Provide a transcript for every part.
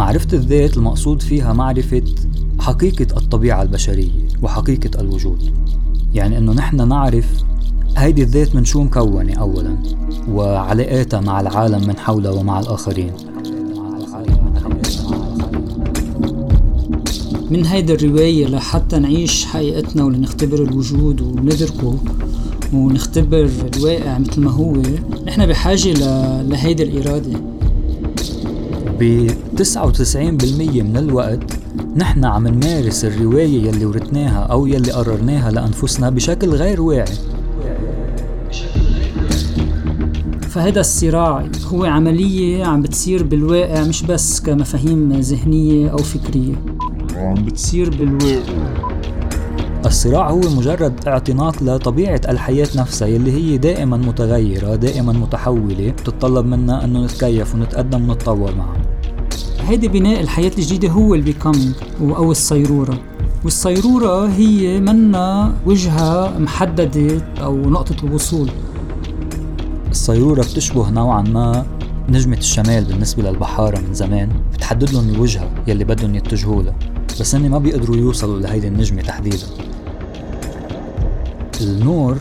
معرفة الذات المقصود فيها معرفة حقيقة الطبيعة البشرية وحقيقة الوجود. يعني إنه نحن نعرف هيدي الذات من شو مكونة أولا وعلاقاتها مع العالم من حولها ومع الآخرين. من هيدي الرواية لحتى نعيش حقيقتنا ولنختبر الوجود وندركه ونختبر الواقع مثل ما هو نحن بحاجة لهيدي الإرادة. ب 99% من الوقت نحن عم نمارس الرواية يلي ورثناها أو يلي قررناها لأنفسنا بشكل غير واعي. فهذا الصراع هو عملية عم بتصير بالواقع مش بس كمفاهيم ذهنية أو فكرية. عم بتصير بالواقع. الصراع هو مجرد اعتناق لطبيعة الحياة نفسها يلي هي دائما متغيرة دائما متحولة بتتطلب منا أنه نتكيف ونتقدم ونتطور معها هيدي بناء الحياة الجديدة هو البيكامينج أو الصيرورة. والصيرورة هي منا وجهة محددة أو نقطة الوصول. الصيرورة بتشبه نوعا ما نجمة الشمال بالنسبة للبحارة من زمان بتحدد لهم الوجهة يلي بدهم يتجهوا لها بس هن ما بيقدروا يوصلوا لهيدي النجمة تحديدا. النور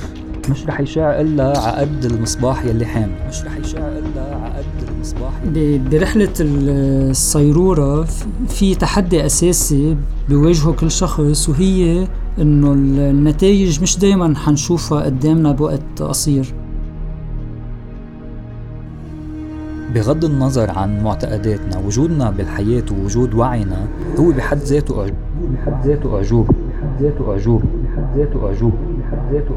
مش رح يشع إلا عقد المصباح يلي حامل مش رح يشع إلا عقد المصباح. برحلة الصيرورة في تحدي أساسي بيواجهه كل شخص وهي إنه النتائج مش دايما حنشوفها قدامنا بوقت قصير. بغض النظر عن معتقداتنا وجودنا بالحياة ووجود وعينا هو بحد ذاته أعجوب. بحد ذاته أعجوب. بحد ذاته أعجوب. بحد ذاته أعجوب. بحد ذاته